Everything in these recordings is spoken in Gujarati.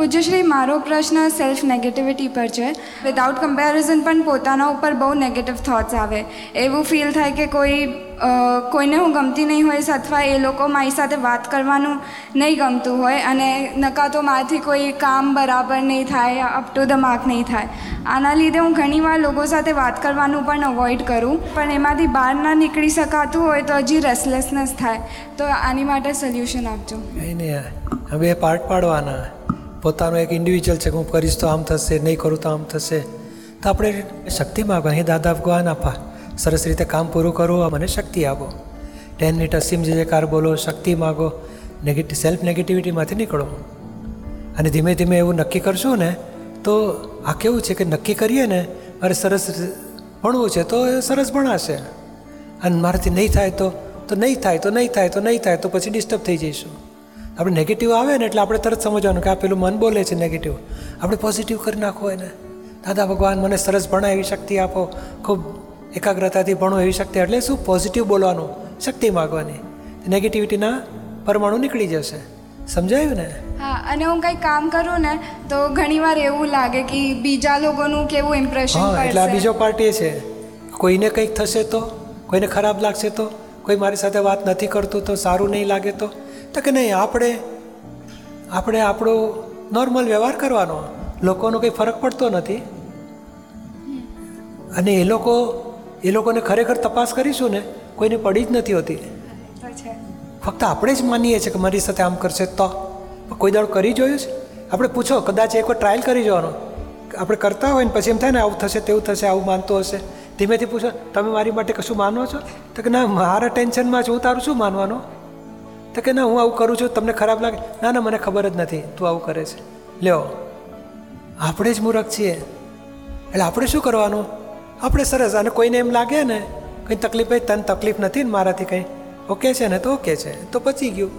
પૂજ્યશ્રી મારો પ્રશ્ન સેલ્ફ નેગેટિવિટી પર છે. વિદાઉટ કમ્પેરિઝન પણ પોતાના ઉપર બહુ નેગેટિવ થોટ્સ આવે. એવું ફીલ થાય કે કોઈ કોઈને હું ગમતી નહીં હોય અથવા એ લોકો મારી સાથે વાત કરવાનું નહીં ગમતું હોય અને નકા તો મારાથી કોઈ કામ બરાબર નહીં થાય અપ ટુ ધ માર્ક નહીં થાય. આના લીધે હું ઘણીવાર લોકો સાથે વાત કરવાનું પણ અવોઇડ કરું. પણ એમાંથી બહાર ના નીકળી શકાતું હોય તો હજી રેસલેસનેસ થાય. તો આની માટે સોલ્યુશન આપજો. હવે પાડવાના. પોતાનો એક ઇન્ડિવિજ્યુઅલ છે કે હું કરીશ તો આમ થશે, નહીં કરું તો આમ થશે. તો આપણે શક્તિ માગો અહીં દાદા ભગવાન આપા સરસ રીતે કામ પૂરું કરો મને શક્તિ આપો. ટેન મિનિટ અસીમ જે કાર બોલો, શક્તિ માગો. નેગેટિવ સેલ્ફ નેગેટિવિટીમાંથી નીકળો. અને ધીમે ધીમે એવું નક્કી કરશું ને, તો આ કેવું છે કે નક્કી કરીએ ને મારે સરસ ભણવું છે, તો સરસ ભણાશે. અને મારાથી નહીં થાય તો તો નહીં થાય, તો નહીં થાય, તો નહીં થાય, તો પછી ડિસ્ટર્બ થઈ જઈશું. આપણે નેગેટિવ આવે ને એટલે આપણે તરત સમજવાનું કે આ પેલું મન બોલે છે નેગેટિવ આપણે પોઝિટિવ કરી નાખો એને. દાદા ભગવાન મને સરસ ભણા એવી શક્તિ આપો. ખૂબ એકાગ્રતાથી ભણો એવી શક્તિ. એટલે શું? પોઝિટિવ બોલવાનું શક્તિ માગવાની. નેગેટિવિટીના પરમાણુ નીકળી જશે. સમજાયું ને? હા અને હું કંઈ કામ કરું ને તો ઘણીવાર એવું લાગે કે બીજા લોકોનું કેવું ઇમ્પ્રેશન હા એટલે આ પડશે. બીજો પાર્ટી છે. કોઈને કંઈક થશે તો કોઈને ખરાબ લાગશે તો કોઈ મારી સાથે વાત નથી કરતું તો સારું નહીં લાગે તો તો કે નહીં આપણે આપણે આપણો નોર્મલ વ્યવહાર કરવાનો. લોકોનો કંઈ ફરક પડતો નથી. અને એ લોકો એ લોકોને ખરેખર તપાસ કરીશું ને કોઈને પડી જ નથી હોતી. ફક્ત આપણે જ માનીએ છીએ કે મારી સાથે આમ કરશે તો. કોઈ દાડો કરી જોયું છે? આપણે પૂછો કદાચ એકવાર ટ્રાયલ કરી જવાનો. આપણે કરતા હોય ને પછી એમ થાય ને આવું થશે તેવું થશે આવું માનતો હશે. ધીમેથી પૂછો તમે મારી માટે કશું માનો છો? તો કે ના મારા ટેન્શનમાં છું હું તારું શું માનવાનો? તો કે ના હું આવું કરું છું તમને ખરાબ લાગે. ના ના મને ખબર જ નથી તું આવું કરે છે. લ્યો આપણે જ મૂર્ખ છીએ. એટલે આપણે શું કરવાનું? આપણે સરસ અને કોઈને એમ લાગે ને કંઈ તકલીફ હોય તને તકલીફ નથી ને મારાથી કંઈ? ઓકે છે ને તો ઓકે છે. તો પચી ગયું.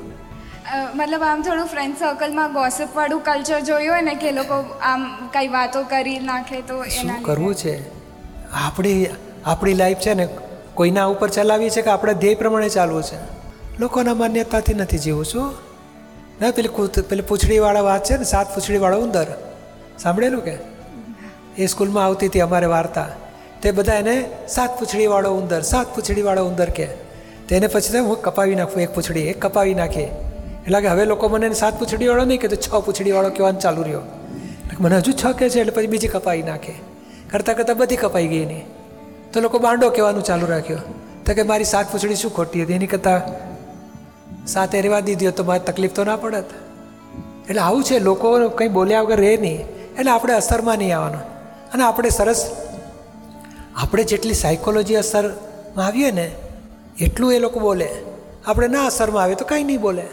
મતલબ આમ થોડું ફ્રેન્ડ સર્કલમાં ગોસિપવાળું કલ્ચર જોયું હોય ને કે લોકો આમ કઈ વાતો કરી નાખે તો શું કરવું છે? આપણી આપણી લાઈફ છે ને કોઈના ઉપર ચલાવી છે કે આપણે ધ્યેય પ્રમાણે ચાલવું છે? લોકોના માન્યતાથી નથી જીવું છું. ના, પેલી પેલી પૂંછડીવાળા વાત છે ને, સાત પૂંછડીવાળો ઉંદર. સાંભળેલું કે? એ સ્કૂલમાં આવતી હતી અમારે વાર્તા. તે બધા એને સાત પૂંછડીવાળો ઉંદર, સાત પૂંછડીવાળો ઉંદર કે. તેને પછી હું કપાવી નાખું, એક પૂંછડી, એક કપાવી નાખી. એટલે કે હવે લોકો મને સાત પૂંછડીવાળો નહીં કીધું છ પૂંછડીવાળો કહેવાનું ચાલુ રહ્યો. મને હજુ છ કહે છે, એટલે પછી બીજી કપાવી નાખે. કરતાં કરતાં બધી કપાઈ ગઈ એની. તો લોકો બાંડો કહેવાનું ચાલુ રાખ્યો. તો કે મારી સાત પૂંછડી શું ખોટી હતી? એની કરતાં સાથે રહેવા દીધી હોત તો મારે તકલીફ તો ના પડત. એટલે આવું છે, લોકો કંઈ બોલ્યા વગર રહે નહીં. એટલે આપણે અસરમાં નહીં આવવાનું. અને આપણે સરસ, આપણે જેટલી સાયકોલોજી અસરમાં આવીએ ને, એટલું એ લોકો બોલે. આપણે ના અસરમાં આવે તો કાંઈ નહીં બોલે.